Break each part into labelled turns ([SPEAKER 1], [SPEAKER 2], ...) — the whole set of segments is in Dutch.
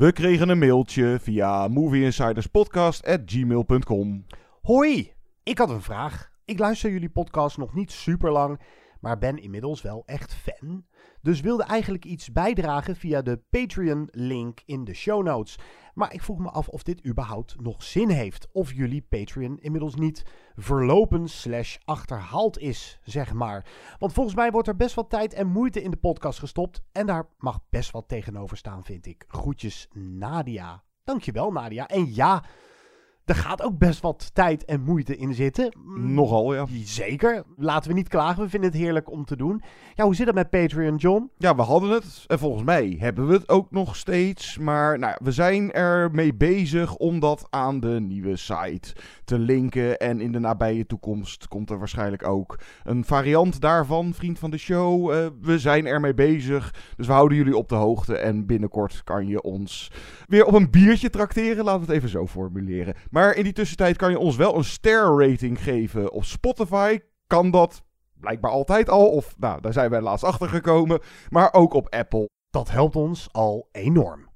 [SPEAKER 1] We kregen een mailtje via movieinsiderspodcast.gmail.com.
[SPEAKER 2] Hoi, ik had een vraag. Ik luister jullie podcast nog niet super lang, maar ben inmiddels wel echt fan. Dus wilde eigenlijk iets bijdragen via de Patreon-link in de show notes. Maar ik vroeg me af of dit überhaupt nog zin heeft. Of jullie Patreon inmiddels niet verlopen slash achterhaald is, zeg maar. Want volgens mij wordt er best wel tijd en moeite in de podcast gestopt. En daar mag best wat tegenover staan, vind ik. Groetjes, Nadia. Dankjewel, Nadia. En ja, er gaat ook best wat tijd en moeite in zitten. Mm,
[SPEAKER 1] Nogal, ja.
[SPEAKER 2] Zeker. Laten we niet klagen. We vinden het heerlijk om te doen. Ja, hoe zit het met Patreon, John?
[SPEAKER 1] Ja, we hadden het. En volgens mij hebben we het ook nog steeds. Maar nou, we zijn er mee bezig om dat aan de nieuwe site te linken. En in de nabije toekomst komt er waarschijnlijk ook een variant daarvan. Vriend van de show. Eh, we zijn ermee bezig. Dus we houden jullie op de hoogte. En binnenkort kan je ons weer op een biertje trakteren. Laten we het even zo formuleren. Maar in die tussentijd kan je ons wel een ster rating geven op Spotify. Kan dat blijkbaar altijd al. Of nou, daar zijn wij laatst achter gekomen. Maar ook op Apple.
[SPEAKER 2] Dat helpt ons al enorm.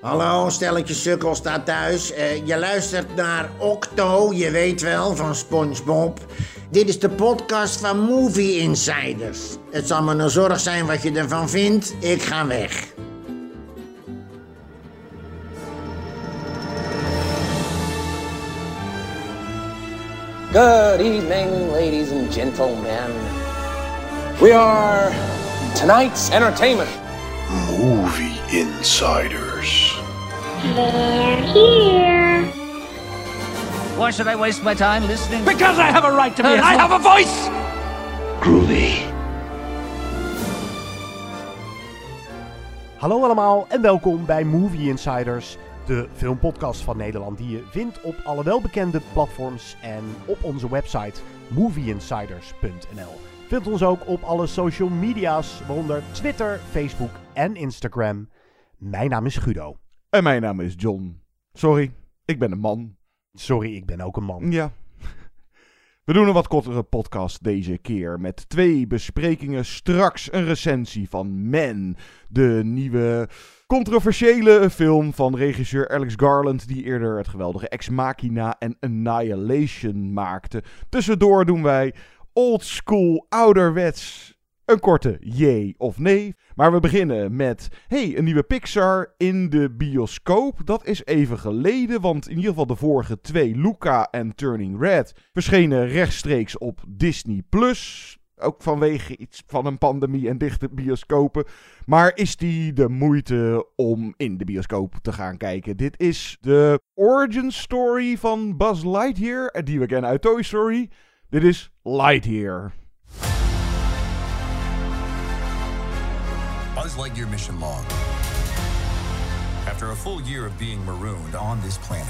[SPEAKER 3] Hallo, stelletje sukkel staat thuis. Eh, je luistert naar Octo, je weet wel, van SpongeBob. Dit is de podcast van Movie Insiders. Het zal me een zorg zijn wat je ervan vindt. Ik ga weg.
[SPEAKER 4] Good evening, ladies and gentlemen. We are tonight's entertainment.
[SPEAKER 5] Movie Insiders.
[SPEAKER 6] They're here.
[SPEAKER 7] Why should I waste my time listening?
[SPEAKER 8] Because I have a right to be, and I have a voice!
[SPEAKER 5] Groovy.
[SPEAKER 2] Hallo allemaal en welkom bij Movie Insiders, de filmpodcast van Nederland die je vindt op alle welbekende platforms en op onze website movieinsiders.nl. Vindt ons ook op alle social media's, waaronder Twitter, Facebook en Instagram. Mijn naam is Guido.
[SPEAKER 1] En mijn naam is John. Sorry, ik ben een man.
[SPEAKER 2] Sorry, ik ben ook een man.
[SPEAKER 1] Ja. We doen een wat kortere podcast deze keer. Met twee besprekingen. Straks een recensie van Men. De nieuwe controversiële film van regisseur Alex Garland. Die eerder het geweldige Ex Machina en Annihilation maakte. Tussendoor doen wij old school, ouderwets. Een korte jee of nee. Maar we beginnen met, hey, een nieuwe Pixar in de bioscoop. Dat is even geleden, want in ieder geval de vorige twee, Luca en Turning Red, verschenen rechtstreeks op Disney+. Ook vanwege iets van een pandemie en dichte bioscopen. Maar is die de moeite om in de bioscoop te gaan kijken? Dit is de origin story van Buzz Lightyear, die we kennen uit Toy Story. Dit is Lightyear.
[SPEAKER 9] Buzz Lightyear mission log. After a full year of being marooned on this planet,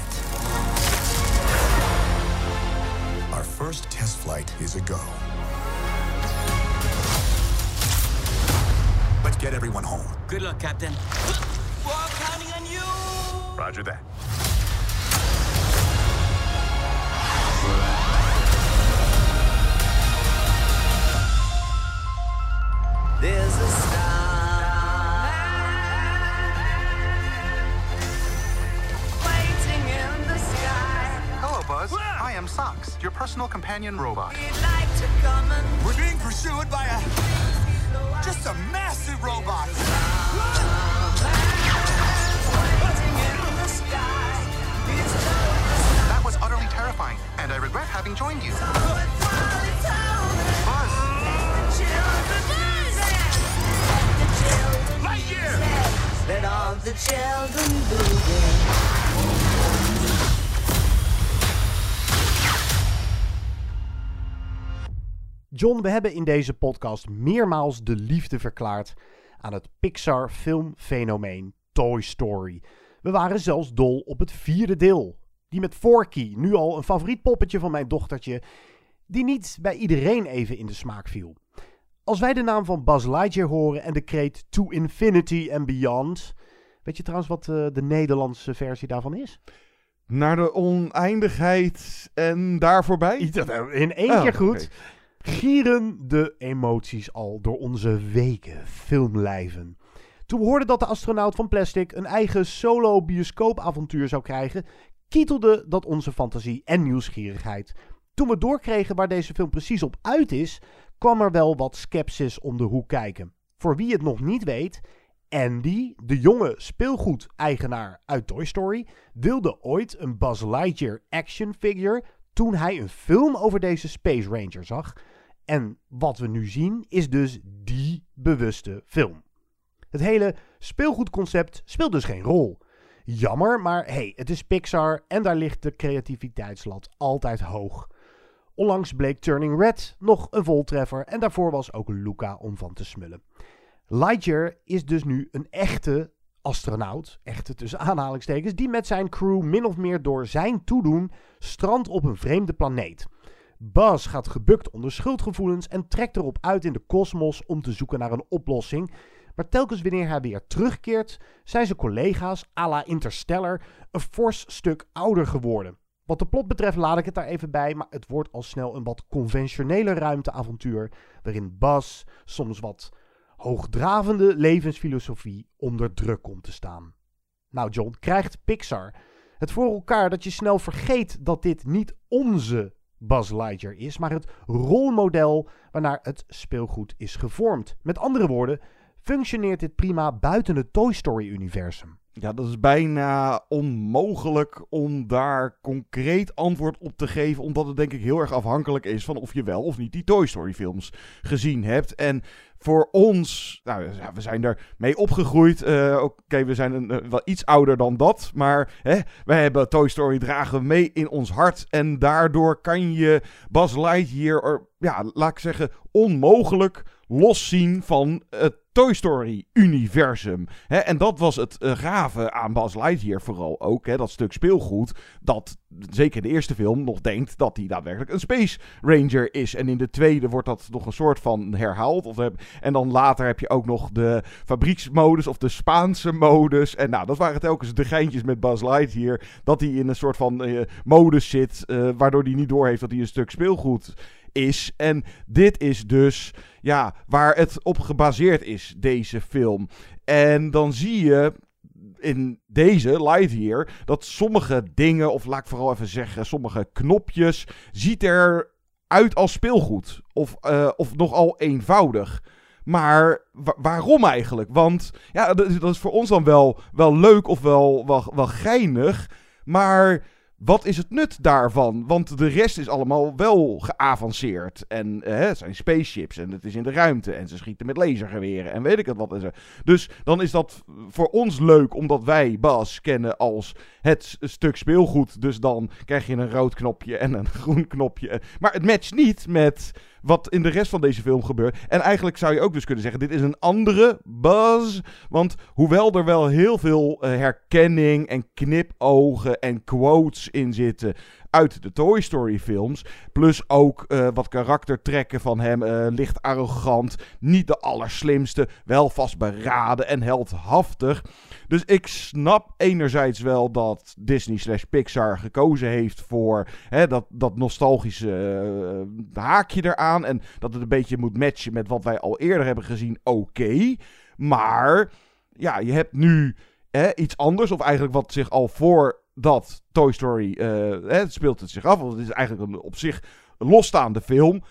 [SPEAKER 9] our first test flight is a go. Let's get everyone home.
[SPEAKER 7] Good luck, Captain.
[SPEAKER 8] We're counting on you!
[SPEAKER 9] Roger that.
[SPEAKER 8] There's a star waiting in the sky.
[SPEAKER 10] Hello, Buzz. I am Socks, your personal companion robot.
[SPEAKER 8] We'd like to come and
[SPEAKER 9] We're being pursued by a just a massive robot.
[SPEAKER 8] waiting in the sky. It's
[SPEAKER 10] That was utterly terrifying, and I regret having joined you.
[SPEAKER 8] going while it's out.
[SPEAKER 10] Buzz,
[SPEAKER 8] The children The children
[SPEAKER 9] Lightyear!
[SPEAKER 8] Let all the children boogie.
[SPEAKER 2] John, we hebben in deze podcast meermaals de liefde verklaard aan het Pixar filmfenomeen Toy Story. We waren zelfs dol op het vierde deel. Die met Forky, nu al een favoriet poppetje van mijn dochtertje, die niet bij iedereen even in de smaak viel. Als wij de naam van Buzz Lightyear horen en de kreet To Infinity and Beyond, weet je trouwens wat eh, de Nederlandse versie daarvan is?
[SPEAKER 1] Naar de oneindigheid en daar voorbij?
[SPEAKER 2] In één
[SPEAKER 1] Oh,
[SPEAKER 2] keer goed.
[SPEAKER 1] oké.
[SPEAKER 2] Gieren de emoties al door onze weken filmlijven. Toen we hoorden dat de astronaut van plastic een eigen solo bioscoopavontuur zou krijgen, kietelde dat onze fantasie en nieuwsgierigheid. Toen we doorkregen waar deze film precies op uit is, kwam er wel wat sceptisch om de hoek kijken. Voor wie het nog niet weet, Andy, de jonge speelgoedeigenaar uit Toy Story, wilde ooit een Buzz Lightyear action figure toen hij een film over deze Space Ranger zag. En wat we nu zien is dus die bewuste film. Het hele speelgoedconcept speelt dus geen rol. Jammer, maar hey, het is Pixar en daar ligt de creativiteitslat altijd hoog. Onlangs bleek Turning Red nog een voltreffer en daarvoor was ook Luca om van te smullen. Lightyear is dus nu een echte astronaut, echte tussen aanhalingstekens, die met zijn crew min of meer door zijn toedoen strandt op een vreemde planeet. Buzz gaat gebukt onder schuldgevoelens en trekt erop uit in de kosmos om te zoeken naar een oplossing. Maar telkens wanneer hij weer terugkeert, zijn zijn collega's à la Interstellar een fors stuk ouder geworden. Wat de plot betreft laat ik het daar even bij, maar het wordt al snel een wat conventionele ruimteavontuur, waarin Buzz soms wat hoogdravende levensfilosofie onder druk komt te staan. Nou John, krijgt Pixar het voor elkaar dat je snel vergeet dat dit niet onze Buzz Lightyear is, maar het rolmodel waarnaar het speelgoed is gevormd. Met andere woorden, functioneert dit prima buiten het Toy Story-universum.
[SPEAKER 1] Ja, dat is bijna onmogelijk om daar concreet antwoord op te geven. Omdat het denk ik heel erg afhankelijk is van of je wel of niet die Toy Story films gezien hebt. En voor ons, nou we zijn er mee opgegroeid. Eh, Oké, we zijn een, eh, wel iets ouder dan dat. Maar hè, wij hebben Toy Story dragen mee in ons hart. En daardoor kan je Buzz Lightyear, er, ja, laat ik zeggen, onmogelijk loszien van het Toy Story-universum. En dat was het gave aan Buzz Lightyear vooral ook. Hè, dat stuk speelgoed dat zeker de eerste film nog denkt dat hij daadwerkelijk een Space Ranger is. En in de tweede wordt dat nog een soort van herhaald. Of, en dan later heb je ook nog de fabrieksmodus of de Spaanse modus. En nou, dat waren telkens de geintjes met Buzz Lightyear. Dat hij in een soort van eh, modus zit, eh, waardoor hij niet doorheeft dat hij een stuk speelgoed is. En dit is dus ja, waar het op gebaseerd is, deze film. En dan zie je in deze Lightyear dat sommige dingen, of laat ik vooral even zeggen, sommige knopjes, ziet er uit als speelgoed. Of, eh, of nogal eenvoudig. Maar wa- waarom eigenlijk? Want ja, dat is voor ons dan wel, wel leuk of wel, wel, wel geinig. Maar wat is het nut daarvan? Want de rest is allemaal wel geavanceerd. En eh, het zijn spaceships en het is in de ruimte. En ze schieten met lasergeweren en weet ik het wat. en zo. Dus dan is dat voor ons leuk, omdat wij Bas kennen als het stuk speelgoed. Dus dan krijg je een rood knopje en een groen knopje. Maar het matcht niet met wat in de rest van deze film gebeurt. En eigenlijk zou je ook dus kunnen zeggen: dit is een andere Buzz. Want hoewel er wel heel veel eh, herkenning en knipogen en quotes in zitten uit de Toy Story films. Plus ook eh, wat karaktertrekken van hem. eh, licht arrogant, niet de allerslimste, wel vastberaden en heldhaftig. Dus ik snap enerzijds wel dat Disney slash Pixar gekozen heeft voor hè, dat, dat nostalgische eh, haakje eraan. En dat het een beetje moet matchen met wat wij al eerder hebben gezien. Oké. Maar ja, je hebt nu hè, iets anders. Of eigenlijk wat zich al voor dat Toy Story eh, hè, het speelt het zich af. Want het is eigenlijk een op zich losstaande film.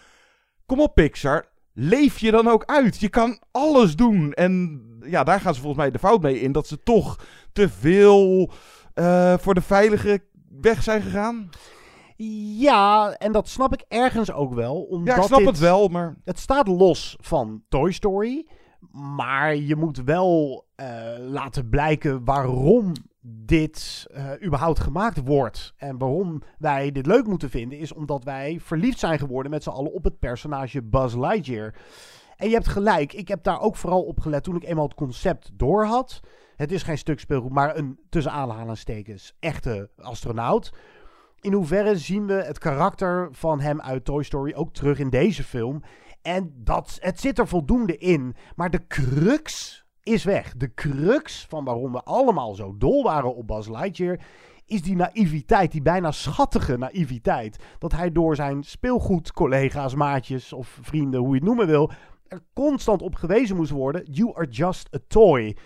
[SPEAKER 1] Kom op Pixar. Leef je dan ook uit. Je kan alles doen. En ja, daar gaan ze volgens mij de fout mee in. Dat ze toch te veel eh, voor de veilige weg zijn gegaan.
[SPEAKER 2] Ja, en dat snap ik ergens ook wel. Omdat
[SPEAKER 1] Ja, ik snap
[SPEAKER 2] dit-
[SPEAKER 1] het wel, maar...
[SPEAKER 2] Het staat los van Toy Story. Maar je moet wel eh, laten blijken waarom dit eh, überhaupt gemaakt wordt. En waarom wij dit leuk moeten vinden, is omdat wij verliefd zijn geworden met z'n allen op het personage Buzz Lightyear. En je hebt gelijk, ik heb daar ook vooral op gelet toen ik eenmaal het concept door had. Het is geen stuk speelgoed, maar een tussen aanhalingstekens echte astronaut. In hoeverre zien we het karakter van hem uit Toy Story ook terug in deze film? En dat, het zit er voldoende in. Maar de crux is weg. De crux van waarom we allemaal zo dol waren op Buzz Lightyear... is die naïviteit, die bijna schattige naïviteit. Dat hij door zijn speelgoedcollega's, maatjes of vrienden, hoe je het noemen wil... er constant op gewezen moest worden: You are just a toy.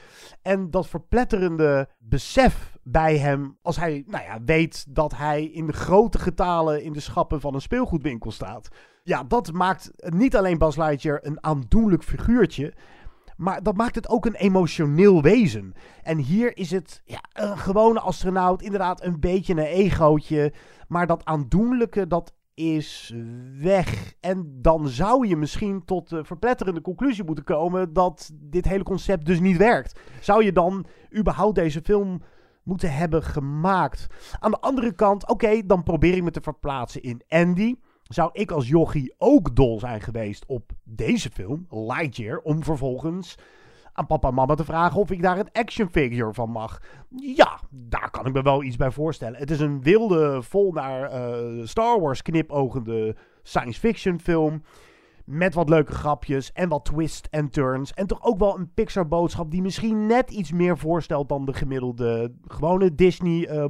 [SPEAKER 2] En dat verpletterende besef bij hem, als hij nou ja, weet dat hij in grote getalen in de schappen van een speelgoedwinkel staat. Ja, dat maakt niet alleen Bas Lightyear een aandoenlijk figuurtje. Maar dat maakt het ook een emotioneel wezen. En hier is het ja, een gewone astronaut, inderdaad een beetje een egootje. Maar dat aandoenlijke, dat is weg. En dan zou je misschien tot de verpletterende conclusie moeten komen dat dit hele concept dus niet werkt. Zou je dan überhaupt deze film moeten hebben gemaakt? Aan de andere kant, oké, dan probeer ik me te verplaatsen in Andy. Zou ik als jochie ook dol zijn geweest op deze film, Lightyear, om vervolgens aan papa en mama te vragen of ik daar een action figure van mag. Ja, daar kan ik me wel iets bij voorstellen. Het is een wilde, vol naar eh, Star Wars knipogende science fiction film. Met wat leuke grapjes en wat twists en turns. En toch ook wel een Pixar boodschap die misschien net iets meer voorstelt dan de gemiddelde gewone Disney eh.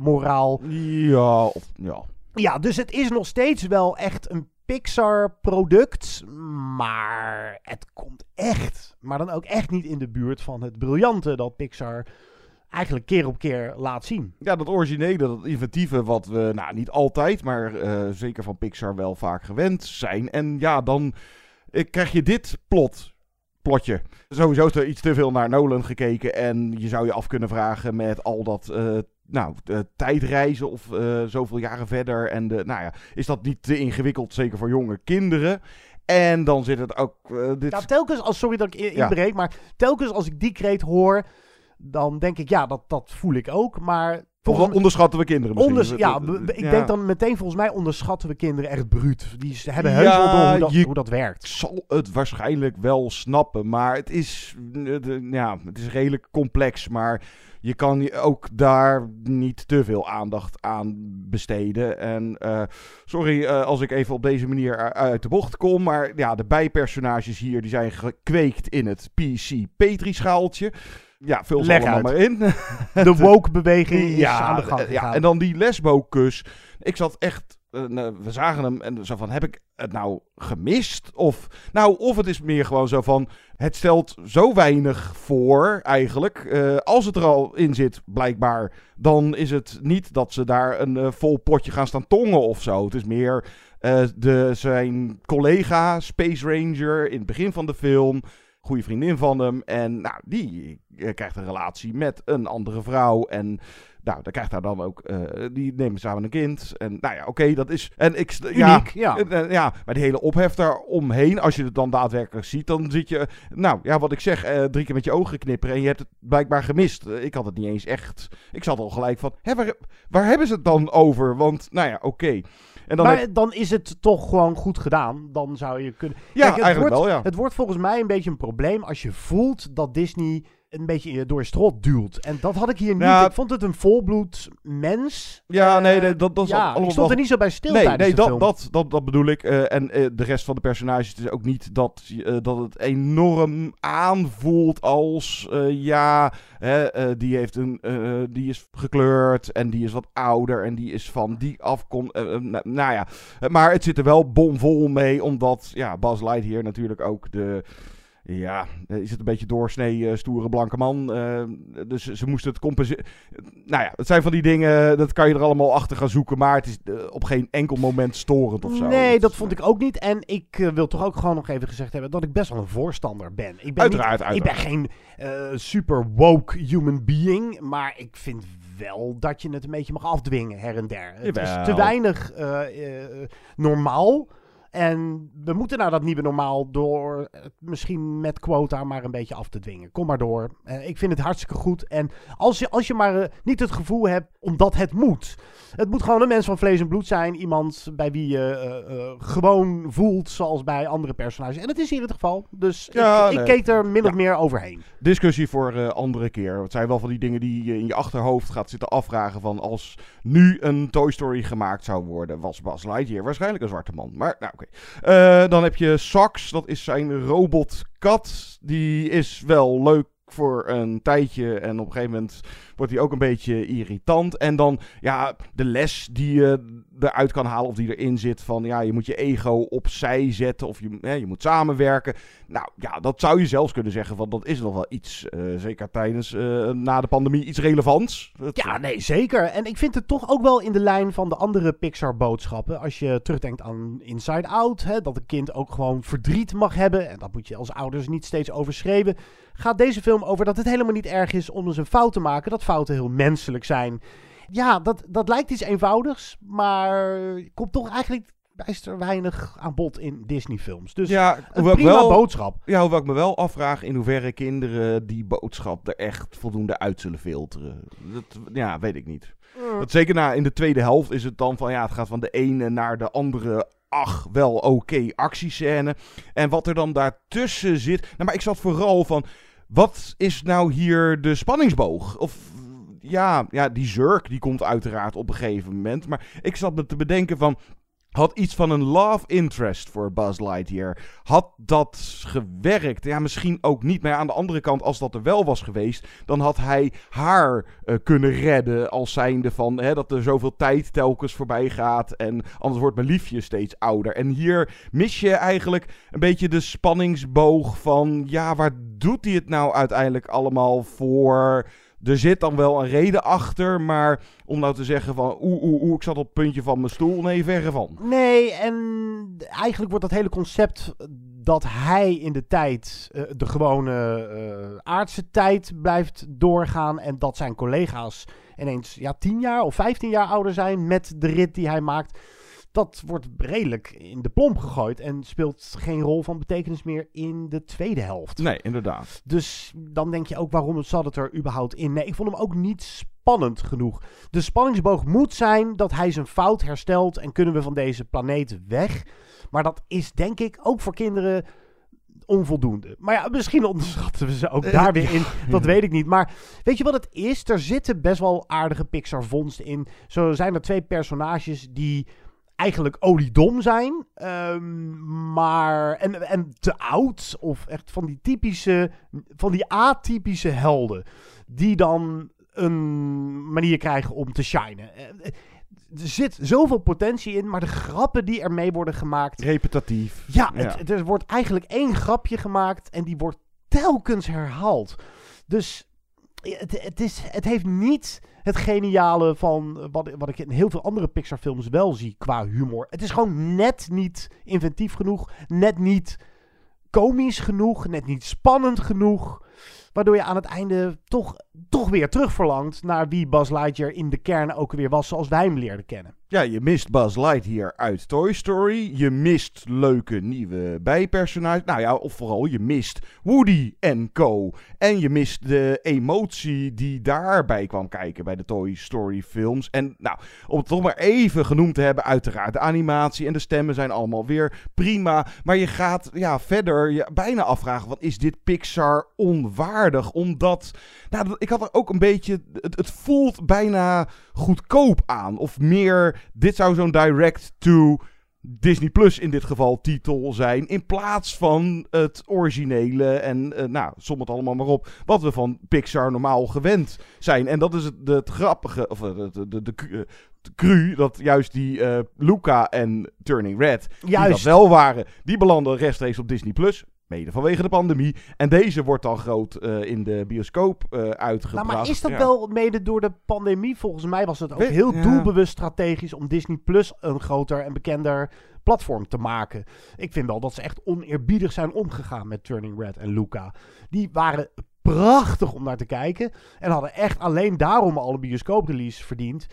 [SPEAKER 1] Ja, of, ja.
[SPEAKER 2] Ja, dus het is nog steeds wel echt een Pixar-product. Maar het komt echt, maar dan ook echt niet in de buurt van het briljante dat Pixar eigenlijk keer op keer laat zien.
[SPEAKER 1] Ja, dat originele, dat inventieve, wat we nou, niet altijd, maar eh, zeker van Pixar wel vaak gewend zijn. En ja, dan eh, krijg je dit plot. Plotje. Sowieso is er iets te veel naar Nolan gekeken. En je zou je af kunnen vragen met al dat eh, nou, de tijdreizen of eh, zoveel jaren verder. En de, nou ja, is dat niet te ingewikkeld, zeker voor jonge kinderen? En dan zit het ook. eh, dit...
[SPEAKER 2] Ja, telkens als, sorry dat ik
[SPEAKER 1] Ja.
[SPEAKER 2] inbreek, maar telkens als ik die kreet hoor, dan denk ik, ja, dat, dat voel ik ook. Maar
[SPEAKER 1] Volgens onderschatten we kinderen misschien.
[SPEAKER 2] Onders- ja, ik
[SPEAKER 1] ja.
[SPEAKER 2] denk dan meteen, volgens mij onderschatten we kinderen echt bruut. Die hebben heus wel
[SPEAKER 1] Ja,
[SPEAKER 2] door hoe dat,
[SPEAKER 1] je-
[SPEAKER 2] hoe dat werkt.
[SPEAKER 1] Zal het waarschijnlijk wel snappen, maar het is, eh, ja, het is redelijk complex. Maar je kan ook daar niet te veel aandacht aan besteden. En eh, sorry eh, als ik even op deze manier uit de bocht kom, maar ja, de bijpersonages hier die zijn gekweekt in het PC Petri-schaaltje. Ja, vul ze allemaal maar in.
[SPEAKER 2] De woke-beweging is aan de gang gegaan.
[SPEAKER 1] Ja, en dan die lesbo-kus. Ik zat echt... eh, nou, we zagen hem en zo van, heb ik het nou gemist? Of, nou, of het is meer gewoon zo van, het stelt zo weinig voor eigenlijk. Eh, als het er al in zit, blijkbaar, dan is het niet dat ze daar een eh, vol potje gaan staan tongen of zo. Het is meer de, zijn collega, Space Ranger, in het begin van de film goede vriendin van hem. En nou, die eh, krijgt een relatie met een andere vrouw. En nou, dan krijgt hij dan ook, eh, die nemen samen een kind. En nou ja, oké, dat is. En ik, st- ja,
[SPEAKER 2] Uniek, ja.
[SPEAKER 1] eh, ja, maar die hele ophef daaromheen, als je het dan daadwerkelijk ziet, dan zit je, nou ja, wat ik zeg, drie keer met je ogen knipperen en je hebt het blijkbaar gemist. Ik had het niet eens echt. Ik zat al gelijk van, hè, waar, waar hebben ze het dan over? Want, nou ja, oké. En dan
[SPEAKER 2] maar
[SPEAKER 1] heb-
[SPEAKER 2] dan is het toch gewoon goed gedaan. Dan zou je kunnen...
[SPEAKER 1] Ja,
[SPEAKER 2] het
[SPEAKER 1] eigenlijk
[SPEAKER 2] wordt,
[SPEAKER 1] wel, ja.
[SPEAKER 2] Het wordt volgens mij een beetje een probleem als je voelt dat Disney een beetje je door je strot duwt. En dat had ik hier niet.
[SPEAKER 1] Ja.
[SPEAKER 2] Ik vond het een volbloed mens.
[SPEAKER 1] Ja,
[SPEAKER 2] Eh,
[SPEAKER 1] nee, nee, dat, dat is
[SPEAKER 2] ja,
[SPEAKER 1] allemaal
[SPEAKER 2] ik stond er niet zo bij stil
[SPEAKER 1] nee, nee, dat,
[SPEAKER 2] film.
[SPEAKER 1] Dat, dat, dat bedoel ik. Eh, en eh, de rest van de personages het is ook niet dat, dat het enorm aanvoelt als... ja, hè, die, heeft een, die is gekleurd en die is wat ouder en die is van die afkomst. nou, nou ja, maar het zit er wel bomvol mee, omdat ja, Buzz Lightyear natuurlijk ook de... Ja, eh, is het een beetje doorsnee, eh, stoere blanke man. eh, dus ze moesten het compenseren. Nou ja, het zijn van die dingen, dat kan je er allemaal achter gaan zoeken. Maar het is eh, op geen enkel moment storend of zo.
[SPEAKER 2] Nee, dat vond ik ook niet. En ik eh, wil toch ook gewoon nog even gezegd hebben dat ik best wel een voorstander ben. Ik ben,
[SPEAKER 1] Uiteraard,
[SPEAKER 2] niet, ik ben geen eh, super woke human being, maar ik vind wel dat je het een beetje mag afdwingen her en der. Het is te weinig eh, eh, normaal. En we moeten naar dat nieuwe normaal door het misschien met quota maar een beetje af te dwingen. Kom maar door. Eh, ik vind het hartstikke goed. En als je, als je maar eh, niet het gevoel hebt omdat het moet. Het moet gewoon een mens van vlees en bloed zijn. Iemand bij wie je eh, eh, gewoon voelt zoals bij andere personages. En het is hier het geval. Dus
[SPEAKER 1] Ja,
[SPEAKER 2] ik, keek er min of
[SPEAKER 1] Ja.
[SPEAKER 2] meer overheen.
[SPEAKER 1] Discussie voor eh andere keer. Het zijn wel van die dingen die je in je achterhoofd gaat zitten afvragen. Van als nu een Toy Story gemaakt zou worden, was Buzz Lightyear waarschijnlijk een zwarte man. Maar nou Eh, dan heb je Sax, dat is zijn robotkat. Die is wel leuk voor een tijdje. En op een gegeven moment wordt hij ook een beetje irritant. En dan, ja, de les die je eruit kan halen of die erin zit van, ja, je moet je ego opzij zetten of je, hè, je moet samenwerken. Nou ja, dat zou je zelfs kunnen zeggen van, dat is nog wel iets, eh, zeker tijdens, eh, na de pandemie, iets relevants.
[SPEAKER 2] Ja, nee, zeker. En ik vind het toch ook wel in de lijn van de andere Pixar-boodschappen. Als je terugdenkt aan Inside Out, hè, dat een kind ook gewoon verdriet mag hebben. En dat moet je als ouders niet steeds overschreeuwen. Gaat deze film over dat het helemaal niet erg is om eens een fout te maken. Dat fouten heel menselijk zijn. Ja, dat, dat lijkt iets eenvoudigs. Maar komt toch eigenlijk bijst er weinig aan bod in Disney-films. Dus
[SPEAKER 1] ja,
[SPEAKER 2] een prima
[SPEAKER 1] wel-
[SPEAKER 2] boodschap.
[SPEAKER 1] Ja, hoewel ik me wel afvraag in hoeverre kinderen die boodschap er echt voldoende uit zullen filteren. Dat, ja, weet ik niet. Dat zeker na, in de tweede helft is het dan van, ja, het gaat van de ene naar de andere. Ach, wel oké actiescène. En wat er dan daartussen zit. Nou, maar ik zat vooral van, wat is nou hier de spanningsboog? Of ja, ja, die zurk die komt uiteraard op een gegeven moment. Maar ik zat me te bedenken van, had iets van een love interest voor Buzz Lightyear. Had dat gewerkt? Ja, misschien ook niet. Maar aan de andere kant, als dat er wel was geweest, dan had hij haar eh, kunnen redden. Als zijnde van hè, dat er zoveel tijd telkens voorbij gaat. En anders wordt mijn liefje steeds ouder. En hier mis je eigenlijk een beetje de spanningsboog van. Ja, waar doet hij het nou uiteindelijk allemaal voor? Er zit dan wel een reden achter, maar om nou te zeggen van oeh, oeh, oeh, ik zat op het puntje van mijn stoel, nee, verre van.
[SPEAKER 2] Nee, en eigenlijk wordt dat hele concept dat hij in de tijd, eh, de gewone eh, aardse tijd blijft doorgaan en dat zijn collega's ineens ja, 10 jaar of 15 jaar ouder zijn met de rit die hij maakt. Dat wordt redelijk in de plomp gegooid en speelt geen rol van betekenis meer in de tweede helft.
[SPEAKER 1] Nee, inderdaad.
[SPEAKER 2] Dus dan denk je ook, waarom zat het er überhaupt in? Nee, ik vond hem ook niet spannend genoeg. De spanningsboog moet zijn dat hij zijn fout herstelt en kunnen we van deze planeet weg. Maar dat is denk ik ook voor kinderen onvoldoende. Maar ja, misschien onderschatten we ze ook
[SPEAKER 1] Eh,
[SPEAKER 2] daar weer in. Dat
[SPEAKER 1] ja.
[SPEAKER 2] weet ik niet. Maar weet je wat het is? Er zitten best wel aardige Pixar-vondsten in. Zo zijn er twee personages die eigenlijk oliedom zijn. ehm, maar en, en te oud. Of echt van die typische, van die atypische helden. Die dan een manier krijgen om te shinen. Eh, eh, Er zit zoveel potentie in, maar de grappen die ermee worden gemaakt.
[SPEAKER 1] Repetitief.
[SPEAKER 2] Ja, het, het- er wordt eigenlijk één grapje gemaakt en die wordt telkens herhaald. Dus ja, het, het, is, het heeft niet het geniale van wat, wat ik in heel veel andere Pixar-films wel zie qua humor. Het is gewoon net niet inventief genoeg, net niet komisch genoeg, net niet spannend genoeg. Waardoor je aan het einde toch, toch weer terugverlangt naar wie Buzz Lightyear in de kern ook weer was zoals wij hem leerden kennen.
[SPEAKER 1] Ja, je mist Buzz Lightyear uit Toy Story. Je mist leuke nieuwe bijpersonages. Nou ja, of vooral je mist Woody en Co. En je mist de emotie die daarbij kwam kijken bij de Toy Story films. En nou, om het toch maar even genoemd te hebben, uiteraard. De animatie en de stemmen zijn allemaal weer prima. Maar je gaat ja, verder je bijna afvragen, wat is dit Pixar onwaardig? Omdat, nou, ik had er ook een beetje, het, het voelt bijna goedkoop aan. Of meer, dit zou zo'n direct to Disney Plus in dit geval titel zijn. In plaats van het originele en eh, nou, som het allemaal maar op. Wat we van Pixar normaal gewend zijn. En dat is het, het grappige, of eh, de, de, de, cru- dat juist die eh, Luca en Turning Red, die dat
[SPEAKER 2] Juist.
[SPEAKER 1] wel waren, die belanden rechtstreeks op Disney Plus. Mede vanwege de pandemie. En deze wordt dan groot eh, in de bioscoop eh, uitgebracht.
[SPEAKER 2] Nou, maar is dat
[SPEAKER 1] Ja.
[SPEAKER 2] wel mede door de pandemie? Volgens mij was het ook heel
[SPEAKER 1] ja.
[SPEAKER 2] doelbewust strategisch om Disney Plus een groter en bekender platform te maken. Ik vind wel dat ze echt oneerbiedig zijn omgegaan met Turning Red en Luca. Die waren prachtig om naar te kijken en hadden echt alleen daarom al een bioscooprelease verdiend.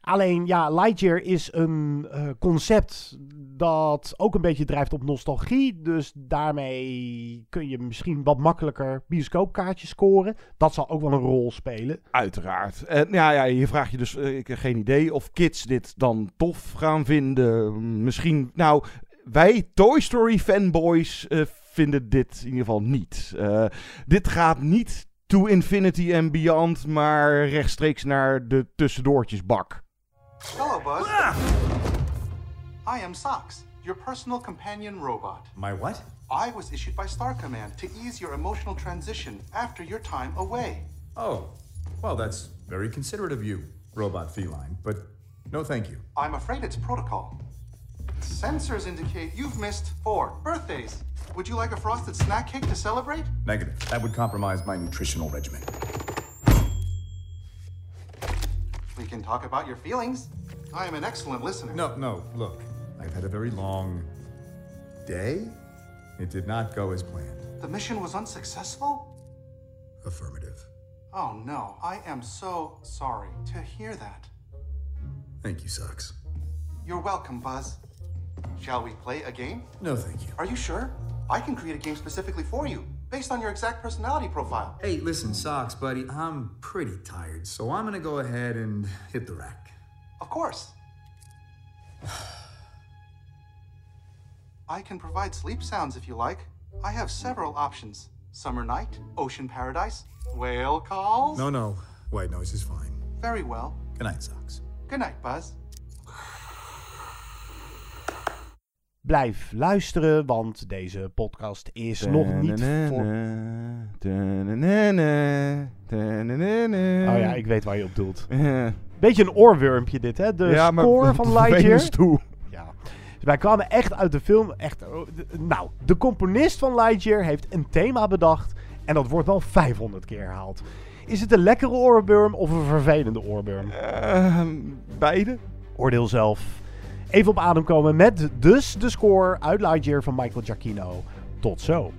[SPEAKER 2] Alleen ja, Lightyear is een eh, concept dat ook een beetje drijft op nostalgie. Dus daarmee kun je misschien wat makkelijker bioscoopkaartjes scoren. Dat zal ook wel een rol spelen.
[SPEAKER 1] Uiteraard. En ja, ja, je vraagt je dus, eh, ik heb geen idee of kids dit dan tof gaan vinden. Misschien, nou, wij Toy Story fanboys eh, vinden dit in ieder geval niet. Eh, dit gaat niet to infinity and beyond, maar rechtstreeks naar de tussendoortjesbak.
[SPEAKER 10] Hello, Buzz. I am Socks, your personal companion robot.
[SPEAKER 11] My what?
[SPEAKER 10] I was issued by Star Command to ease your emotional transition after your time away.
[SPEAKER 11] Oh, well, that's very considerate of you, robot feline, but no thank you.
[SPEAKER 10] I'm afraid it's protocol. Sensors indicate you've missed four birthdays. Would you like a frosted snack cake to celebrate?
[SPEAKER 11] Negative. That would compromise my nutritional regimen.
[SPEAKER 10] We can talk about your feelings. I am an excellent listener.
[SPEAKER 11] No, no, look. I've had a very long day. It did not go as planned.
[SPEAKER 10] The mission was unsuccessful?
[SPEAKER 11] Affirmative.
[SPEAKER 10] Oh no, I am so sorry to hear that.
[SPEAKER 11] Thank you, Socks.
[SPEAKER 10] You're welcome, Buzz. Shall we play a game?
[SPEAKER 11] No, thank you.
[SPEAKER 10] Are you sure? I can create a game specifically for you, based on your exact personality profile.
[SPEAKER 11] Hey, listen, Socks, buddy, I'm pretty tired, so I'm gonna go ahead and hit the rack.
[SPEAKER 10] Of course. I can provide sleep sounds if you like. I have several options summer night, ocean paradise, whale calls.
[SPEAKER 11] No, no. White noise is fine.
[SPEAKER 10] Very well.
[SPEAKER 11] Good night, Socks.
[SPEAKER 10] Good night, Buzz.
[SPEAKER 2] Blijf luisteren, want deze podcast is nog niet voor... Oh ja, ik weet waar je op doelt. Beetje een oorwormpje dit, hè? De
[SPEAKER 1] Ja, maar
[SPEAKER 2] score van Lightyear.
[SPEAKER 1] Toe.
[SPEAKER 2] Ja. Wij kwamen echt uit de film. Echt, nou, de componist van Lightyear heeft een thema bedacht. En dat wordt wel 500 keer herhaald. Is het een lekkere oorworm of een vervelende oorworm?
[SPEAKER 1] Beide.
[SPEAKER 2] Oordeel zelf. Even op adem komen met dus de score uit Lightyear van Michael Giacchino. Tot zo.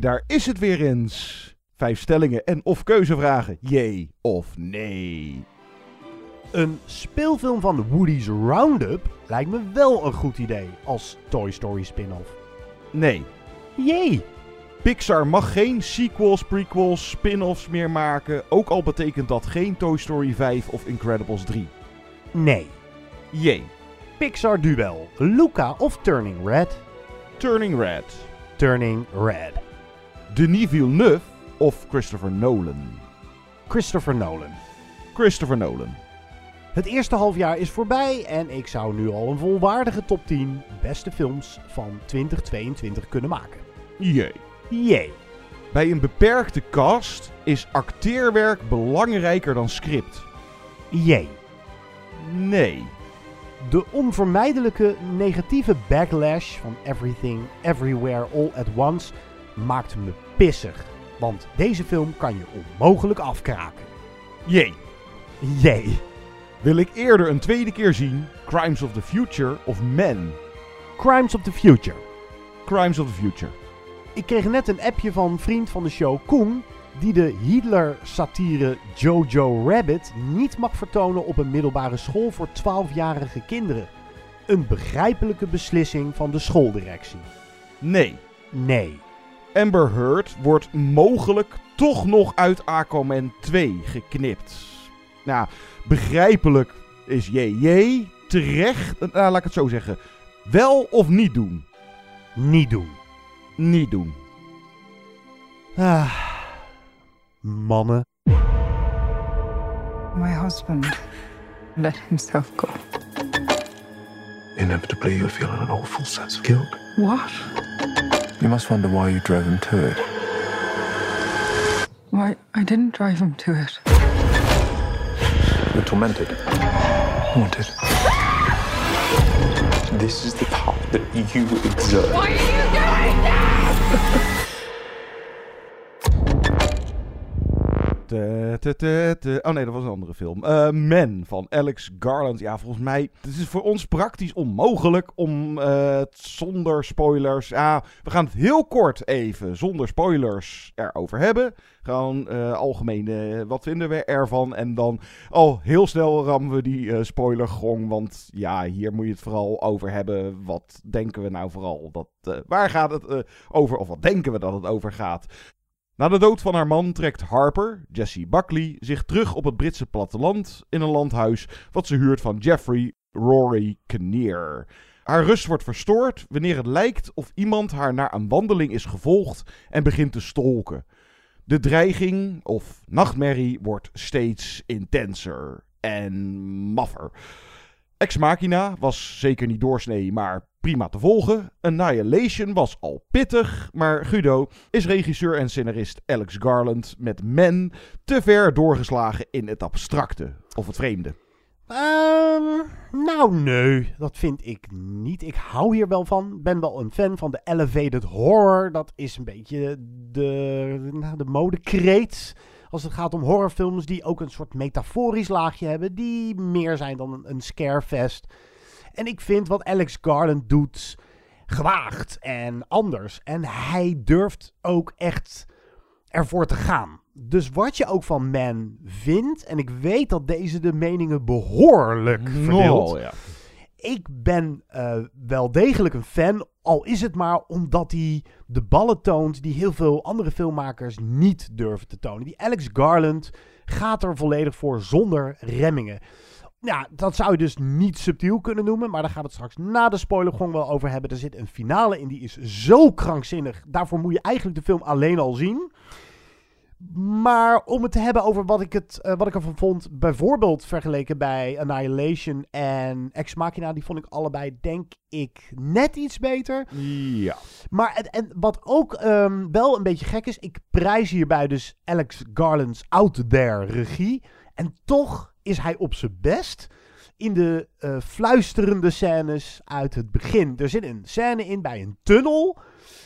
[SPEAKER 1] Daar is het weer eens. Vijf stellingen en of keuzevragen. Jee of nee.
[SPEAKER 2] Een speelfilm van Woody's Roundup lijkt me wel een goed idee als Toy Story spin-off.
[SPEAKER 1] Nee.
[SPEAKER 2] Jee!
[SPEAKER 1] Pixar mag geen sequels, prequels, spin-offs meer maken. Ook al betekent dat geen Toy Story 5 of Incredibles 3.
[SPEAKER 2] Nee.
[SPEAKER 1] Jee.
[SPEAKER 2] Pixar duel. Luca of Turning Red?
[SPEAKER 1] Turning Red.
[SPEAKER 2] Turning Red.
[SPEAKER 1] Denis Villeneuve of Christopher Nolan.
[SPEAKER 2] Christopher Nolan.
[SPEAKER 1] Christopher Nolan.
[SPEAKER 2] Het eerste halfjaar is voorbij en ik zou nu al een volwaardige top 10 beste films van 2022 kunnen maken.
[SPEAKER 1] Jee.
[SPEAKER 2] Jee.
[SPEAKER 1] Bij een beperkte cast is acteerwerk belangrijker dan script.
[SPEAKER 2] Jee.
[SPEAKER 1] Nee.
[SPEAKER 2] De onvermijdelijke negatieve backlash van Everything, Everywhere, All at Once maakt me pissig. Want deze film kan je onmogelijk afkraken.
[SPEAKER 1] Jee.
[SPEAKER 2] Jee.
[SPEAKER 1] Wil ik eerder een tweede keer zien Crimes of the Future of Men?
[SPEAKER 2] Crimes of the Future.
[SPEAKER 1] Crimes of the Future.
[SPEAKER 2] Ik kreeg net een appje van een vriend van de show, Koen, die de Hitler-satire Jojo Rabbit niet mag vertonen op een middelbare school voor 12-jarige kinderen. Een begrijpelijke beslissing van de schooldirectie.
[SPEAKER 1] Nee.
[SPEAKER 2] Nee.
[SPEAKER 1] Amber Heard wordt mogelijk toch nog uit Aquaman 2 geknipt. Nou, begrijpelijk is JJ terecht, nou, laat ik het zo zeggen. Wel of niet doen?
[SPEAKER 2] Niet doen.
[SPEAKER 1] Niet doen.
[SPEAKER 2] Ah, mannen.
[SPEAKER 12] My husband let himself go.
[SPEAKER 5] Inevitably, you feel an awful sense of guilt.
[SPEAKER 12] What?
[SPEAKER 5] You must wonder why you drove him to it.
[SPEAKER 12] Why, I didn't drive him to it.
[SPEAKER 5] You're tormented. Haunted. This is the power that you exert.
[SPEAKER 12] Why are you doing this?
[SPEAKER 1] Oh nee, dat was een andere film. Eh Men van Alex Garland. Ja, volgens mij. Het is voor ons praktisch onmogelijk om het zonder spoilers. Ja, we gaan het heel kort even zonder spoilers erover hebben. Gewoon eh algemene. Wat vinden we ervan? En dan al heel snel rammen we die spoilergong. Want ja, hier moet je het vooral over hebben. Wat denken we nou vooral? Dat, waar gaat het over? Of wat denken we dat het over gaat? Na de dood van haar man trekt Harper, Jessie Buckley, zich terug op het Britse platteland in een landhuis wat ze huurt van Jeffrey Rory Kinnear. Haar rust wordt verstoord wanneer het lijkt of iemand haar naar een wandeling is gevolgd en begint te stolken. De dreiging of nachtmerrie wordt steeds intenser en maffer. Ex Machina was zeker niet doorsnee, maar prima te volgen. Annihilation was al pittig, maar Guido is regisseur en scenarist Alex Garland met Men te ver doorgeslagen in het abstracte of het vreemde.
[SPEAKER 2] Ehm, nou, nee, dat vind ik niet. Ik hou hier wel van. Ben wel een fan van de elevated horror. Dat is een beetje de, nou, de modekreet. Als het gaat om horrorfilms die ook een soort metaforisch laagje hebben. Die meer zijn dan een, scarefest. En ik vind wat Alex Garland doet gewaagd en anders. En hij durft ook echt ervoor te gaan. Dus wat je ook van Man vindt, en ik weet dat deze de meningen behoorlijk verdeelt.
[SPEAKER 1] Ja.
[SPEAKER 2] Ik ben eh, wel degelijk een fan, al is het maar omdat hij de ballen toont die heel veel andere filmmakers niet durven te tonen. Die Alex Garland gaat er volledig voor zonder remmingen. Ja, dat zou je dus niet subtiel kunnen noemen, maar daar gaan we het straks na de spoiler wel over hebben. Er zit een finale in die is zo krankzinnig. Daarvoor moet je eigenlijk de film alleen al zien. Maar om het te hebben over wat ik, het, eh, wat ik ervan vond, bijvoorbeeld vergeleken bij Annihilation en Ex Machina, die vond ik allebei, denk ik, net iets beter.
[SPEAKER 1] Ja.
[SPEAKER 2] Maar en, en wat ook ehm, wel een beetje gek is, ik prijs hierbij dus Alex Garland's Out There regie. En toch is hij op zijn best in de eh, fluisterende scènes uit het begin. Er zit een scène in bij een tunnel.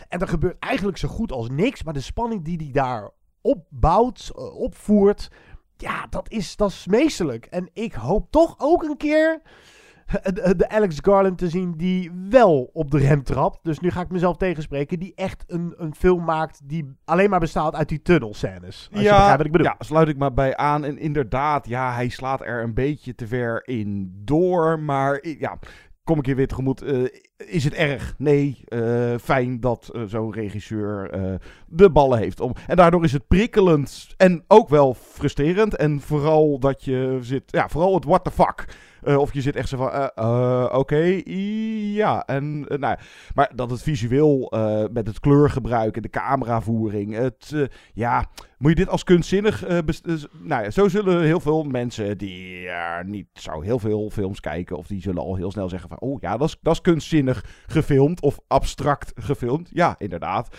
[SPEAKER 2] En er gebeurt eigenlijk zo goed als niks. Maar de spanning die hij daar opbouwt, eh, opvoert. Ja, dat is, dat is meesterlijk. En ik hoop toch ook een keer de de Alex Garland te zien die wel op de rem trapt. Dus nu ga ik mezelf tegenspreken. Die echt een, een film maakt die alleen maar bestaat uit die tunnelscènes. Als je begrijpt wat ik bedoel.
[SPEAKER 1] Ja, sluit ik maar bij aan. En inderdaad, ja, hij slaat er een beetje te ver in door. Maar ja, kom ik je weer tegemoet. eh, is het erg? Nee. eh, fijn dat eh, zo'n regisseur eh, de ballen heeft. Om, en daardoor is het prikkelend en ook wel frustrerend. En vooral dat je zit, ja, vooral het what the fuck. Eh, of je zit echt zo van, eh, eh, oké, ja. En, nou, maar dat het visueel met het kleurgebruik en de cameravoering, het, ja, moet je dit als kunstzinnig... best- nou ja, zo zullen heel veel mensen die niet zo heel veel films kijken... of die zullen al heel snel zeggen van... oh ja, dat is, dat is kunstzinnig gefilmd of abstract gefilmd. Ja, inderdaad.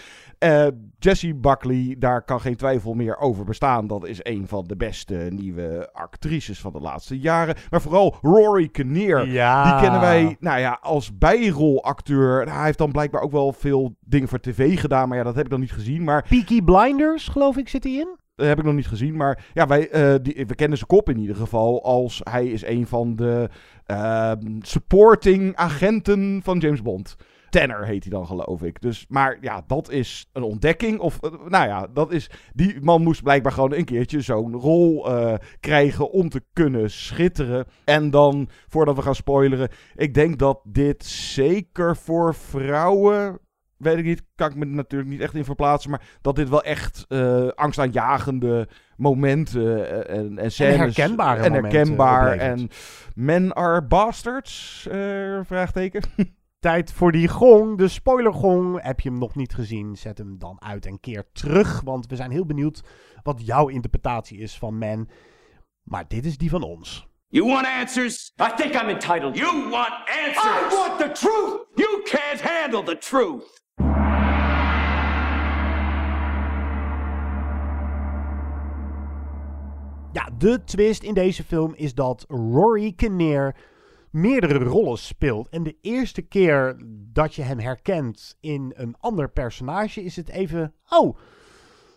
[SPEAKER 1] Jessie Buckley, daar kan geen twijfel meer over bestaan. Dat is een van de beste nieuwe actrices van de laatste jaren. Maar vooral Rory Kinnear.
[SPEAKER 2] Ja.
[SPEAKER 1] Die kennen wij nou ja, als bijrolacteur. Nou, hij heeft dan blijkbaar ook wel veel dingen voor tv gedaan. Maar ja, dat heb ik dan niet gezien. Maar
[SPEAKER 2] Peaky Blinders, geloof ik, zit hij in.
[SPEAKER 1] dat heb ik nog niet gezien. Maar ja, wij, eh, die, we kennen zijn kop in ieder geval. Als hij is een van de ehm, supporting agenten van James Bond. Tanner heet hij dan, geloof ik. Dus, maar ja, dat is een ontdekking. Of, eh, nou ja, dat is. Die man moest blijkbaar gewoon een keertje zo'n rol eh, krijgen om te kunnen schitteren. En dan, voordat we gaan spoileren, ik denk dat dit zeker voor vrouwen weet ik niet, kan ik me natuurlijk niet echt in verplaatsen. Maar dat dit wel echt eh angstaanjagende momenten en, en scènes...
[SPEAKER 2] herkenbare
[SPEAKER 1] En
[SPEAKER 2] momenten
[SPEAKER 1] herkenbaar. En men are bastards? eh, vraagteken.
[SPEAKER 2] Tijd voor die gong, de spoilergong. Heb je hem nog niet gezien, zet hem dan uit en keer terug. Want we zijn heel benieuwd wat jouw interpretatie is van Man. Maar dit is die van ons.
[SPEAKER 13] You want answers? I think I'm entitled. You want answers? I want the truth! You can't handle the truth!
[SPEAKER 2] Ja, de twist in deze film is dat Rory Kinnear meerdere rollen speelt. En de eerste keer dat je hem herkent in een ander personage is het even... Oh,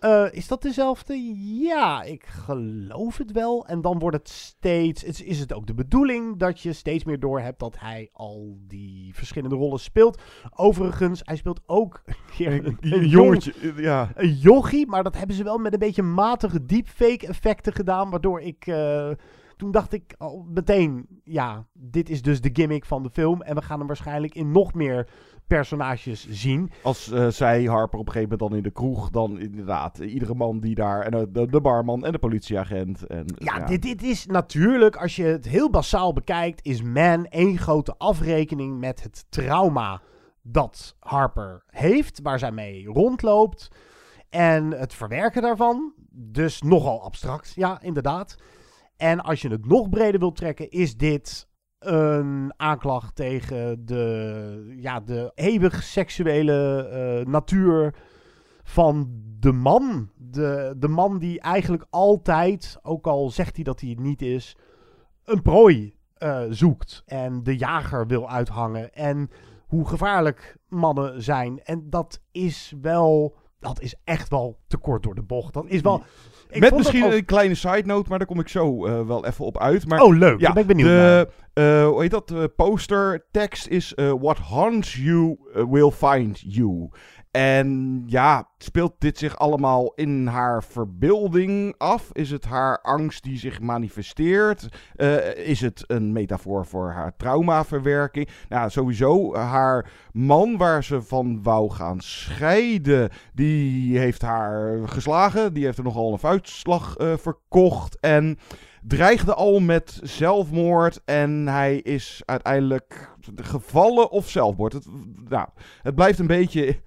[SPEAKER 2] eh, is dat dezelfde? Ja, ik geloof het wel. En dan wordt het steeds... Is, is het ook de bedoeling dat je steeds meer doorhebt dat hij al die verschillende rollen speelt. Overigens, hij speelt ook een
[SPEAKER 1] jongetje,
[SPEAKER 2] jong-
[SPEAKER 1] ja.
[SPEAKER 2] een jochie, maar dat hebben ze wel met een beetje matige deepfake effecten gedaan, waardoor ik... eh, toen dacht ik al meteen, ja, dit is dus de gimmick van de film. En we gaan hem waarschijnlijk in nog meer personages zien.
[SPEAKER 1] Als eh, zij Harper op een gegeven moment dan in de kroeg, dan inderdaad eh, iedere man die daar, en eh, de, de barman en de politieagent. En,
[SPEAKER 2] Ja, Dit, dit is natuurlijk, als je het heel basaal bekijkt, is Man één grote afrekening met het trauma dat Harper heeft, waar zij mee rondloopt. En het verwerken daarvan, dus nogal abstract, ja, inderdaad. En als je het nog breder wilt trekken, is dit een aanklacht tegen de, ja, de eeuwig seksuele eh, natuur van de man. De, de man die eigenlijk altijd, ook al zegt hij dat hij het niet is, een prooi eh, zoekt. En de jager wil uithangen. En hoe gevaarlijk mannen zijn. En dat is wel, dat is echt wel te kort door de bocht. Dat is wel... ik
[SPEAKER 1] Met misschien een kleine side note, maar daar kom ik zo eh, wel even op uit. Maar,
[SPEAKER 2] Oh, leuk.
[SPEAKER 1] Ja,
[SPEAKER 2] ben ik benieuwd
[SPEAKER 1] de, eh, hoe heet dat? Poster tekst is eh, What haunts you will find you. En ja, speelt dit zich allemaal in haar verbeelding af? Is het haar angst die zich manifesteert? Eh, is het een metafoor voor haar traumaverwerking? Nou, sowieso haar man waar ze van wou gaan scheiden, die heeft haar geslagen. Die heeft er nogal een vuistslag eh, verkocht. En dreigde al met zelfmoord. En hij is uiteindelijk gevallen of zelfmoord. Nou, het blijft een beetje.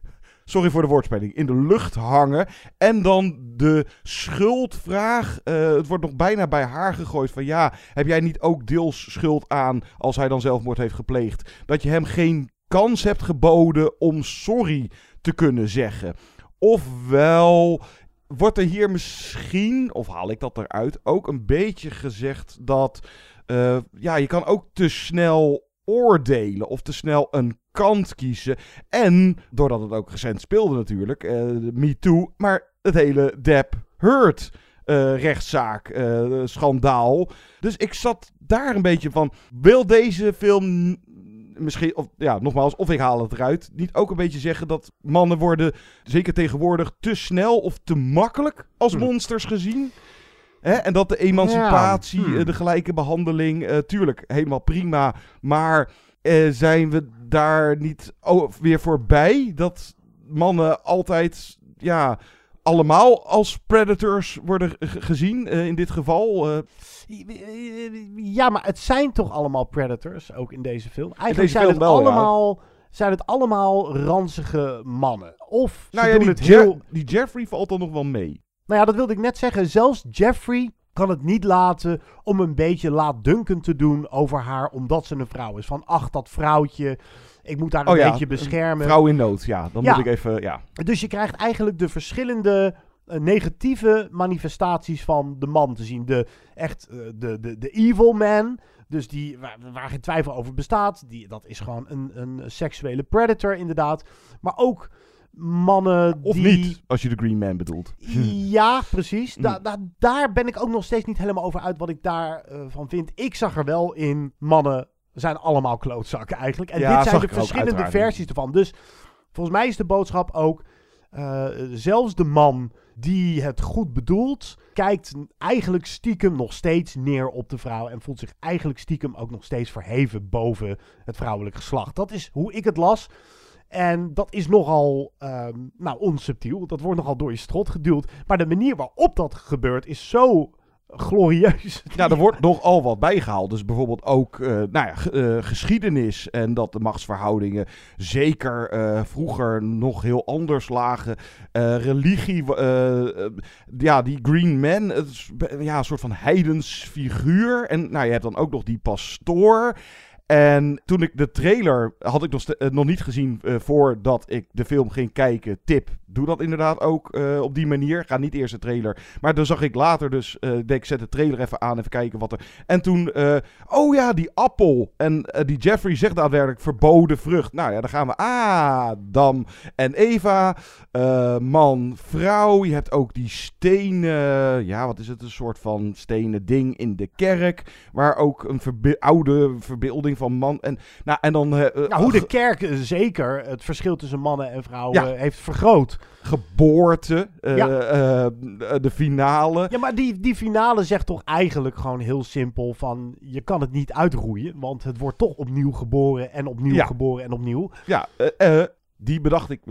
[SPEAKER 1] Sorry voor de woordspeling. In de lucht hangen. En dan de schuldvraag. eh, het wordt nog bijna bij haar gegooid. Van ja, heb jij niet ook deels schuld aan. als hij dan zelfmoord heeft gepleegd? Dat je hem geen kans hebt geboden om sorry te kunnen zeggen. Ofwel wordt er hier misschien, of haal ik dat eruit, ook een beetje gezegd dat eh, ja, je kan ook te snel oordelen of te snel een kant kiezen. En doordat het ook recent speelde natuurlijk, eh Me Too, maar het hele Depp Heard eh, rechtszaak, eh, schandaal. Dus ik zat daar een beetje van, wil deze film misschien, of ja, nogmaals, of ik haal het eruit. Niet ook een beetje zeggen dat mannen worden, zeker tegenwoordig, te snel of te makkelijk als
[SPEAKER 2] Hm.
[SPEAKER 1] monsters gezien. Hè? En dat de emancipatie,
[SPEAKER 2] Ja, hm.
[SPEAKER 1] eh, de gelijke behandeling, eh, tuurlijk, helemaal prima. Maar eh, zijn we daar niet weer voorbij? Dat mannen altijd, ja, allemaal als predators worden ge- gezien, eh, in dit geval. eh.
[SPEAKER 2] Ja, maar het zijn toch allemaal predators, ook in deze film. Eigenlijk
[SPEAKER 1] deze
[SPEAKER 2] zijn,
[SPEAKER 1] film
[SPEAKER 2] het
[SPEAKER 1] wel, ja.
[SPEAKER 2] allemaal, zijn het allemaal ranzige mannen. Of
[SPEAKER 1] nou ja, die,
[SPEAKER 2] het
[SPEAKER 1] Je-
[SPEAKER 2] heel...
[SPEAKER 1] die Jeffrey valt dan nog wel mee.
[SPEAKER 2] Nou ja, dat wilde ik net zeggen. Zelfs Jeffrey kan het niet laten om een beetje laatdunkend te doen over haar, omdat ze een vrouw is. Van, ach, dat vrouwtje, ik moet haar een
[SPEAKER 1] Oh ja,
[SPEAKER 2] beetje beschermen.
[SPEAKER 1] Vrouw in nood, ja. Dan
[SPEAKER 2] Ja.
[SPEAKER 1] moet ik even, ja.
[SPEAKER 2] Dus je krijgt eigenlijk de verschillende eh, negatieve manifestaties van de man te zien. De echt eh, de, de, de evil man. Dus die, waar, waar geen twijfel over bestaat. Die, dat is gewoon een, een seksuele predator, inderdaad. Maar ook mannen
[SPEAKER 1] Of
[SPEAKER 2] die...
[SPEAKER 1] niet, als je de Green Man bedoelt.
[SPEAKER 2] Ja, precies. Da-
[SPEAKER 1] Hm.
[SPEAKER 2] da- daar ben ik ook nog steeds niet helemaal over uit wat ik daarvan van vind. Ik zag er wel in, mannen zijn allemaal klootzakken eigenlijk. En
[SPEAKER 1] Ja,
[SPEAKER 2] dit zijn de
[SPEAKER 1] er
[SPEAKER 2] verschillende versies ervan. Dus volgens mij is de boodschap ook, eh, zelfs de man die het goed bedoelt, kijkt eigenlijk stiekem nog steeds neer op de vrouw. En voelt zich eigenlijk stiekem ook nog steeds verheven boven het vrouwelijk geslacht. Dat is hoe ik het las. En dat is nogal ehm, nou, onsubtiel. Dat wordt nogal door je strot geduwd. Maar de manier waarop dat gebeurt is zo glorieus.
[SPEAKER 1] Ja, er wordt nogal wat bijgehaald. Dus bijvoorbeeld ook eh, nou ja, eh, geschiedenis en dat de machtsverhoudingen zeker eh, vroeger nog heel anders lagen. Religie, ja, die Green Man, is ja, een soort van heidens figuur. En nou, je hebt dan ook nog die pastoor. En toen ik de trailer had ik nog, eh, nog niet gezien eh, voordat ik de film ging kijken. Tip, doe dat inderdaad ook eh, op die manier. Ga niet eerst de trailer. Maar dan zag ik later dus, denk ik zet de trailer even aan, even kijken wat er... En toen, oh ja, die appel. En die Jeffrey zegt daadwerkelijk verboden vrucht. Nou ja, dan gaan we Adam en Eva. man, vrouw. Je hebt ook die stenen, ja wat is het, een soort van stenen ding in de kerk. Waar ook een oude verbeelding van man... En, nou, en dan... eh, eh,
[SPEAKER 2] Nou, hoe de kerk eh, zeker het verschil tussen mannen en vrouwen
[SPEAKER 1] Ja.
[SPEAKER 2] heeft vergroot.
[SPEAKER 1] geboorte,
[SPEAKER 2] Ja.
[SPEAKER 1] de finale.
[SPEAKER 2] Ja, maar die, die finale zegt toch eigenlijk gewoon heel simpel van... je kan het niet uitroeien, want het wordt toch opnieuw geboren en opnieuw
[SPEAKER 1] Ja.
[SPEAKER 2] geboren en opnieuw.
[SPEAKER 1] Ja, die bedacht ik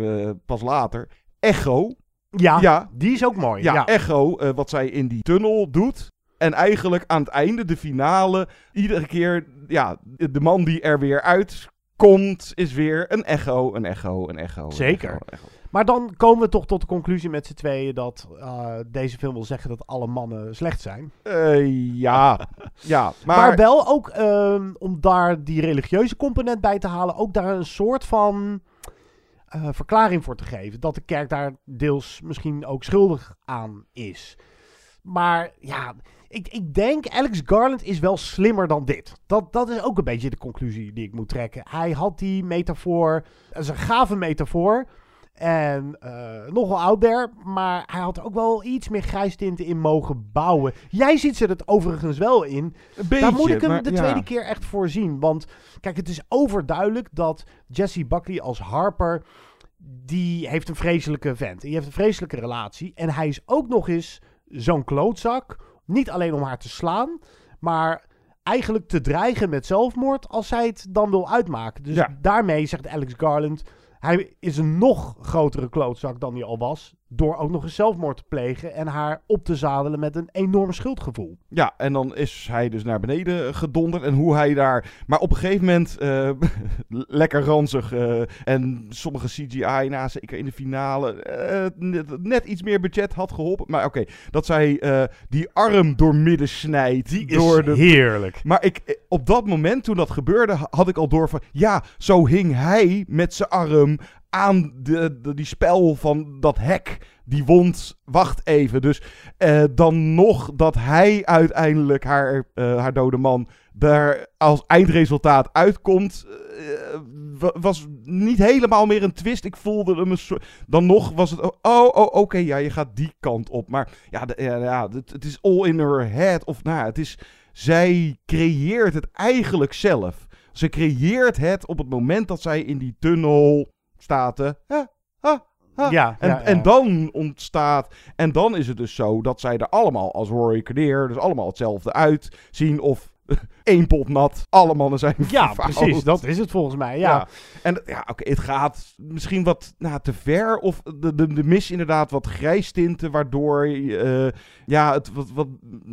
[SPEAKER 1] pas later. Echo.
[SPEAKER 2] Ja,
[SPEAKER 1] Ja.
[SPEAKER 2] die is ook mooi.
[SPEAKER 1] Ja,
[SPEAKER 2] Ja,
[SPEAKER 1] Echo, wat zij in die tunnel doet. En eigenlijk aan het einde, de finale, iedere keer, ja, de man die er weer uitkomt, is weer een echo, een echo, een echo. een
[SPEAKER 2] Zeker.
[SPEAKER 1] echo, een echo.
[SPEAKER 2] Maar dan komen we toch tot de conclusie met z'n tweeën... dat eh, deze film wil zeggen dat alle mannen slecht zijn.
[SPEAKER 1] Eh, ja, ja, maar,
[SPEAKER 2] Maar, wel ook, ehm, om daar die religieuze component bij te halen... ook daar een soort van eh, verklaring voor te geven. Dat de kerk daar deels misschien ook schuldig aan is. Maar ja, ik, ik denk Alex Garland is wel slimmer dan dit. Dat, dat is ook een beetje de conclusie die ik moet trekken. Hij had die metafoor, dat is een gave metafoor... En eh, nogal out there, maar hij had ook wel iets meer grijstinten in mogen bouwen. Jij ziet ze het overigens wel in. Daar moet ik hem
[SPEAKER 1] maar
[SPEAKER 2] de
[SPEAKER 1] ja.
[SPEAKER 2] tweede keer echt voor zien. Want kijk, het is overduidelijk dat Jesse Buckley als Harper... die heeft een vreselijke vent. Die heeft een vreselijke relatie. En hij is ook nog eens zo'n klootzak. Niet alleen om haar te slaan, maar eigenlijk te dreigen met zelfmoord... als zij het dan wil uitmaken. Dus
[SPEAKER 1] Ja.
[SPEAKER 2] daarmee zegt Alex Garland... Hij is een nog grotere klootzak dan hij al was. Door ook nog eens zelfmoord te plegen. En haar op te zadelen met een enorm schuldgevoel.
[SPEAKER 1] Ja, en dan is hij dus naar beneden gedonderd. En hoe hij daar. Maar op een gegeven moment. eh, lekker ranzig. eh, en sommige CGI, na zeker in de finale. eh, net, iets meer budget had geholpen. Maar oké, dat zij eh, die arm doormidden snijdt.
[SPEAKER 2] Die
[SPEAKER 1] door
[SPEAKER 2] is
[SPEAKER 1] de,
[SPEAKER 2] heerlijk.
[SPEAKER 1] maar ik, eh, op dat moment, toen dat gebeurde, ha- had ik al door van... Ja, zo hing hij met zijn arm aan de, die spel van dat hek. Die wond, wacht even. Dus eh, dan nog dat hij uiteindelijk, haar, eh, haar dode man, daar als eindresultaat uitkomt... eh, wa- was niet helemaal meer een twist. Ik voelde een soort... Dan nog was het... Oh, oh oké, ja, je gaat die kant op. Maar ja, ja, het, het is all in her head. Of nou, het is... Zij creëert het eigenlijk zelf. Ze creëert het op het moment dat zij in die tunnel staat.
[SPEAKER 2] Ja,
[SPEAKER 1] en,
[SPEAKER 2] ja, ja.
[SPEAKER 1] en dan ontstaat. En dan is het dus zo dat zij er allemaal als Rory Kinnear, dus allemaal hetzelfde uitzien. Of één pot nat, alle mannen zijn
[SPEAKER 2] Ja, precies. Dat is het volgens mij. Ja.
[SPEAKER 1] En ja, oké, het gaat misschien wat nou, te ver. Of de, de, de mis inderdaad wat grijstinten. Waardoor eh, ja, het wat, wat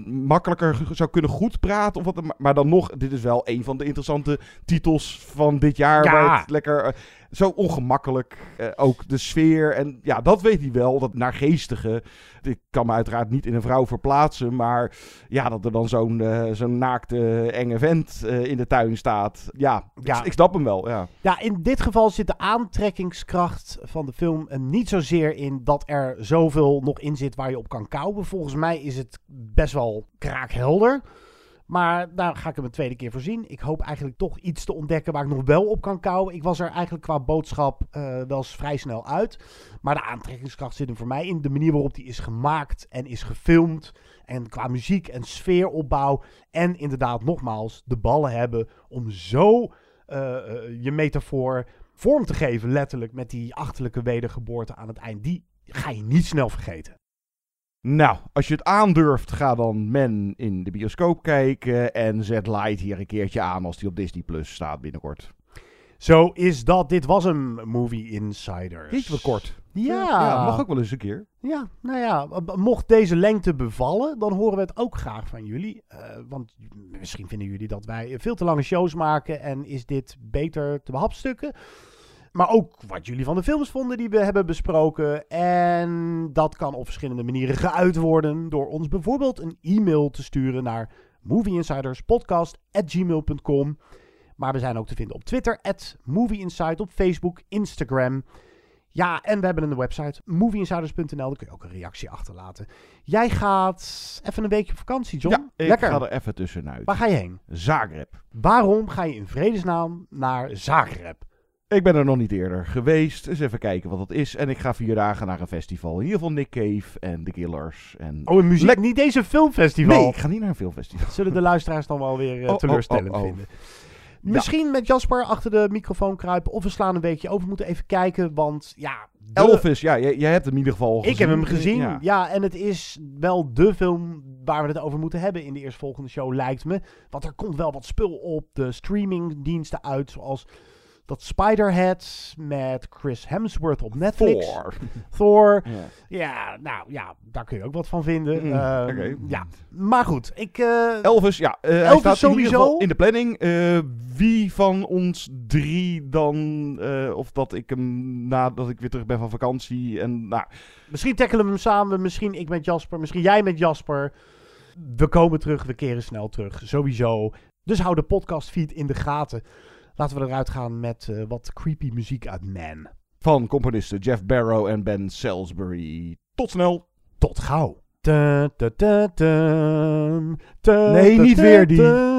[SPEAKER 1] makkelijker zou kunnen goed praten. Of wat, maar- dan nog, dit is wel een van de interessante titels van dit jaar.
[SPEAKER 2] Ja.
[SPEAKER 1] Waar het lekker eh, zo ongemakkelijk. eh, ook de sfeer. En ja, dat weet hij wel. Dat naargeestige. Ik kan me uiteraard niet in een vrouw verplaatsen. Maar ja, dat er dan zo'n zo'n naakte enge vent eh, in de tuin staat. Ja,
[SPEAKER 2] Ja.
[SPEAKER 1] Ik, ik snap hem wel. Ja.
[SPEAKER 2] Ja, in dit geval zit de aantrekkingskracht van de film er niet zozeer in dat er zoveel nog in zit waar je op kan kouwen. Volgens mij is het best wel kraakhelder. Maar daar ga ik hem een tweede keer voor zien. Ik hoop eigenlijk toch iets te ontdekken waar ik nog wel op kan kouwen. Ik was er eigenlijk qua boodschap eh, wel eens vrij snel uit. Maar de aantrekkingskracht zit hem voor mij in de manier waarop die is gemaakt en is gefilmd. En qua muziek en sfeeropbouw. En inderdaad, nogmaals, de ballen hebben om zo eh, eh, je metafoor vorm te geven, letterlijk, met die achterlijke wedergeboorte aan het eind. Die ga je niet snel vergeten.
[SPEAKER 1] Nou, als je het aandurft, ga dan Men in de bioscoop kijken. En zet Light hier een keertje aan als die op Disney Plus staat binnenkort.
[SPEAKER 2] Zo is dat. Dit was een Movie Insiders.
[SPEAKER 1] Jeetje, wat kort.
[SPEAKER 2] Ja.
[SPEAKER 1] Ja, mag ook wel eens een keer.
[SPEAKER 2] Ja, nou ja, mocht deze lengte bevallen, dan horen we het ook graag van jullie. Eh, want misschien vinden jullie dat wij veel te lange shows maken en is dit beter te behapstukken. Maar ook wat jullie van de films vonden die we hebben besproken. En dat kan op verschillende manieren geuit worden door ons bijvoorbeeld een e-mail te sturen naar movieinsiderspodcast.gmail.com. Maar we zijn ook te vinden op Twitter, at movieinsight, op Facebook, Instagram. Ja, en we hebben een website, movieinsiders.nl. Daar kun je ook een reactie achterlaten. Jij gaat even een weekje op vakantie, John.
[SPEAKER 1] Ja, ik
[SPEAKER 2] Lekker.
[SPEAKER 1] ga er even tussenuit.
[SPEAKER 2] Waar ga je heen?
[SPEAKER 1] Zagreb.
[SPEAKER 2] Waarom ga je in vredesnaam naar Zagreb?
[SPEAKER 1] Ik ben er nog niet eerder geweest. Eens even kijken wat dat is. En ik ga vier dagen naar een festival. In ieder geval Nick Cave en The Killers. En...
[SPEAKER 2] Oh, een muziek, niet deze filmfestival.
[SPEAKER 1] Nee, ik ga niet naar een filmfestival.
[SPEAKER 2] Zullen de luisteraars dan wel weer
[SPEAKER 1] oh,
[SPEAKER 2] teleurstellend
[SPEAKER 1] oh, oh.
[SPEAKER 2] vinden. Misschien met Jasper achter de microfoon kruipen. Of we slaan een weekje over. We moeten even kijken, want ja... de-
[SPEAKER 1] Elvis, ja, jij, jij hebt hem in ieder geval gezien.
[SPEAKER 2] Ik heb hem gezien,
[SPEAKER 1] Ja.
[SPEAKER 2] ja. En het is wel de film waar we het over moeten hebben in de eerstvolgende show, lijkt me. Want er komt wel wat spul op de streamingdiensten uit, zoals dat Spiderhead met Chris Hemsworth op Netflix.
[SPEAKER 1] Thor.
[SPEAKER 2] Thor.
[SPEAKER 1] Ja.
[SPEAKER 2] Ja, nou ja, daar kun je ook wat van vinden.
[SPEAKER 1] Mm,
[SPEAKER 2] Ehm. Ja, maar goed. Ik, eh,
[SPEAKER 1] Elvis, ja. eh,
[SPEAKER 2] Elvis
[SPEAKER 1] staat
[SPEAKER 2] sowieso.
[SPEAKER 1] in de planning. Eh, wie van ons drie dan... of dat ik hem nadat ik weer terug ben van vakantie... En, nou,
[SPEAKER 2] Misschien tackelen we hem samen. Misschien ik met Jasper. Misschien jij met Jasper. We komen terug. We keren snel terug. Sowieso. Dus hou de podcastfeed in de gaten. Laten we eruit gaan met eh, wat creepy muziek uit Man.
[SPEAKER 1] van componisten Jeff Barrow en Ben Salisbury. Tot snel.
[SPEAKER 2] Tot gauw.
[SPEAKER 1] Nee, niet weer die.